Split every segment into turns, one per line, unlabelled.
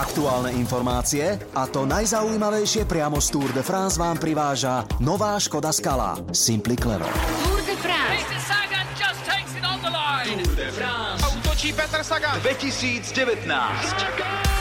Aktuálne informácie a to najzaujímavejšie priamo z Tour de France vám priváža nová Škoda Skala Simply Clever.
Tour de France.
Peter Sagan.
Tour de France.
Útočí Petr Sagan.
2019.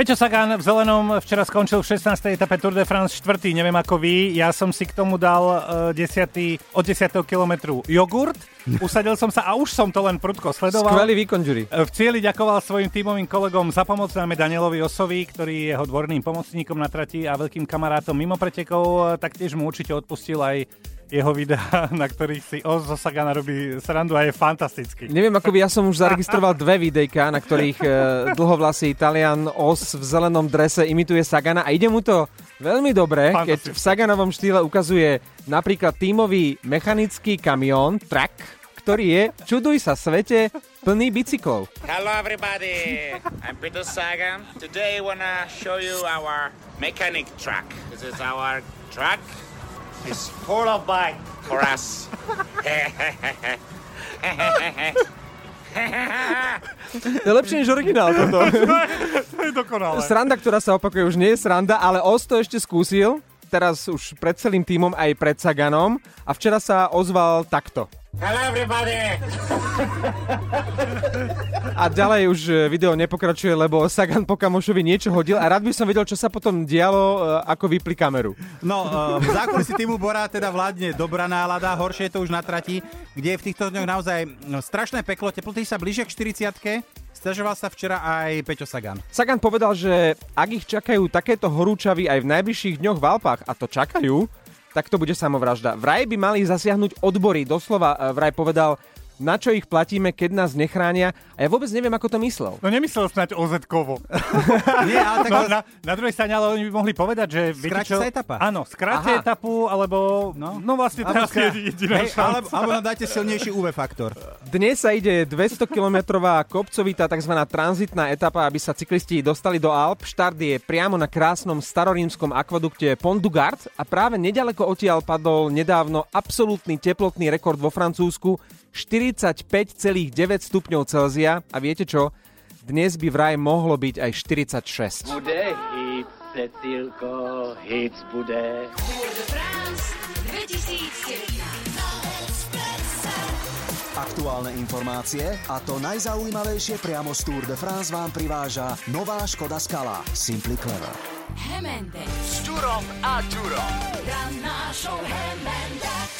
Peťo Sagan v zelenom včera skončil v 16. etape Tour de France 4. Neviem ako vy, ja som si k tomu dal uh, 10. od 10. kilometru jogurt, usadil som sa a už som to len prudko sledoval.
Skvelý výkon, Jury.
V cieli ďakoval svojim tímovým kolegom za pomoc, najmä Danielovi Osovi, ktorý je jeho dvorným pomocníkom na trati a veľkým kamarátom mimo pretekov. Taktiež mu určite odpustil aj jeho videá, na ktorých si Oz zo Sagana robí srandu a je fantastický.
Neviem ako by, ja som už zaregistroval dve videjka, na ktorých e, dlhovlasý Italian Oz v zelenom drese imituje Sagana a ide mu to veľmi dobre, keď v Saganovom štýle ukazuje napríklad tímový mechanický kamión, truck, ktorý je, čuduj sa svete, plný bicyklov.
Hello everybody, I'm Peter Sagan. Today I wanna show you our mechanic truck. This is our truck. It's full of bike for us.
To je lepšie než originál toto.
To je dokonalé.
Sranda, ktorá sa opakuje, už nie je sranda, ale Oz to ešte skúsil, teraz už pred celým týmom aj pred Saganom a včera sa ozval takto.
Hello everybody.
A ďalej už e, video nepokračuje, lebo Sagan po kamošovi niečo hodil a rád by som vedel, čo sa potom dialo, e, ako vypli kameru.
No, uh, v zákulisí týmu Bora teda vládne dobrá nálada, horšie je to už na trati, kde je v týchto dňoch naozaj no, strašné peklo, teploty sa blížia k 40 Stiažoval sa včera aj Peťo Sagan.
Sagan povedal, že ak ich čakajú takéto horúčavy aj v najbližších dňoch v Alpách, a to čakajú, tak to bude samovražda. Vraj by mali zasiahnuť odbory, doslova e, vraj povedal, na čo ich platíme, keď nás nechránia. A ja vôbec neviem, ako to myslel.
No nemyslel snáď OZ-kovo.
Nie, ale tak...
No, na, na druhej strane, ale oni by mohli povedať, že...
Skráti
čo?
sa etapa.
Áno, skráte
Aha.
etapu, alebo... No, no vlastne teraz je
skrá-
jediná
Hej,
šanca.
alebo, alebo nám dajte silnejší UV faktor.
Dnes sa ide 200-kilometrová kopcovitá tzv. tranzitná etapa, aby sa cyklisti dostali do Alp. Štart je priamo na krásnom starorímskom akvadukte Pont du Gard a práve nedaleko odtiaľ padol nedávno absolútny teplotný rekord vo Francúzsku 45,9 stupňov Celzia a viete čo? Dnes by vraj mohlo byť aj 46.
Bude hit, Cecilko, hit bude.
Tour de France 2019.
Aktuálne informácie a to najzaujímavejšie priamo z Tour de France vám priváža nová Škoda Skala Simply Clever.
Hemende.
S Turom a Turom.
Ranná show Hemende.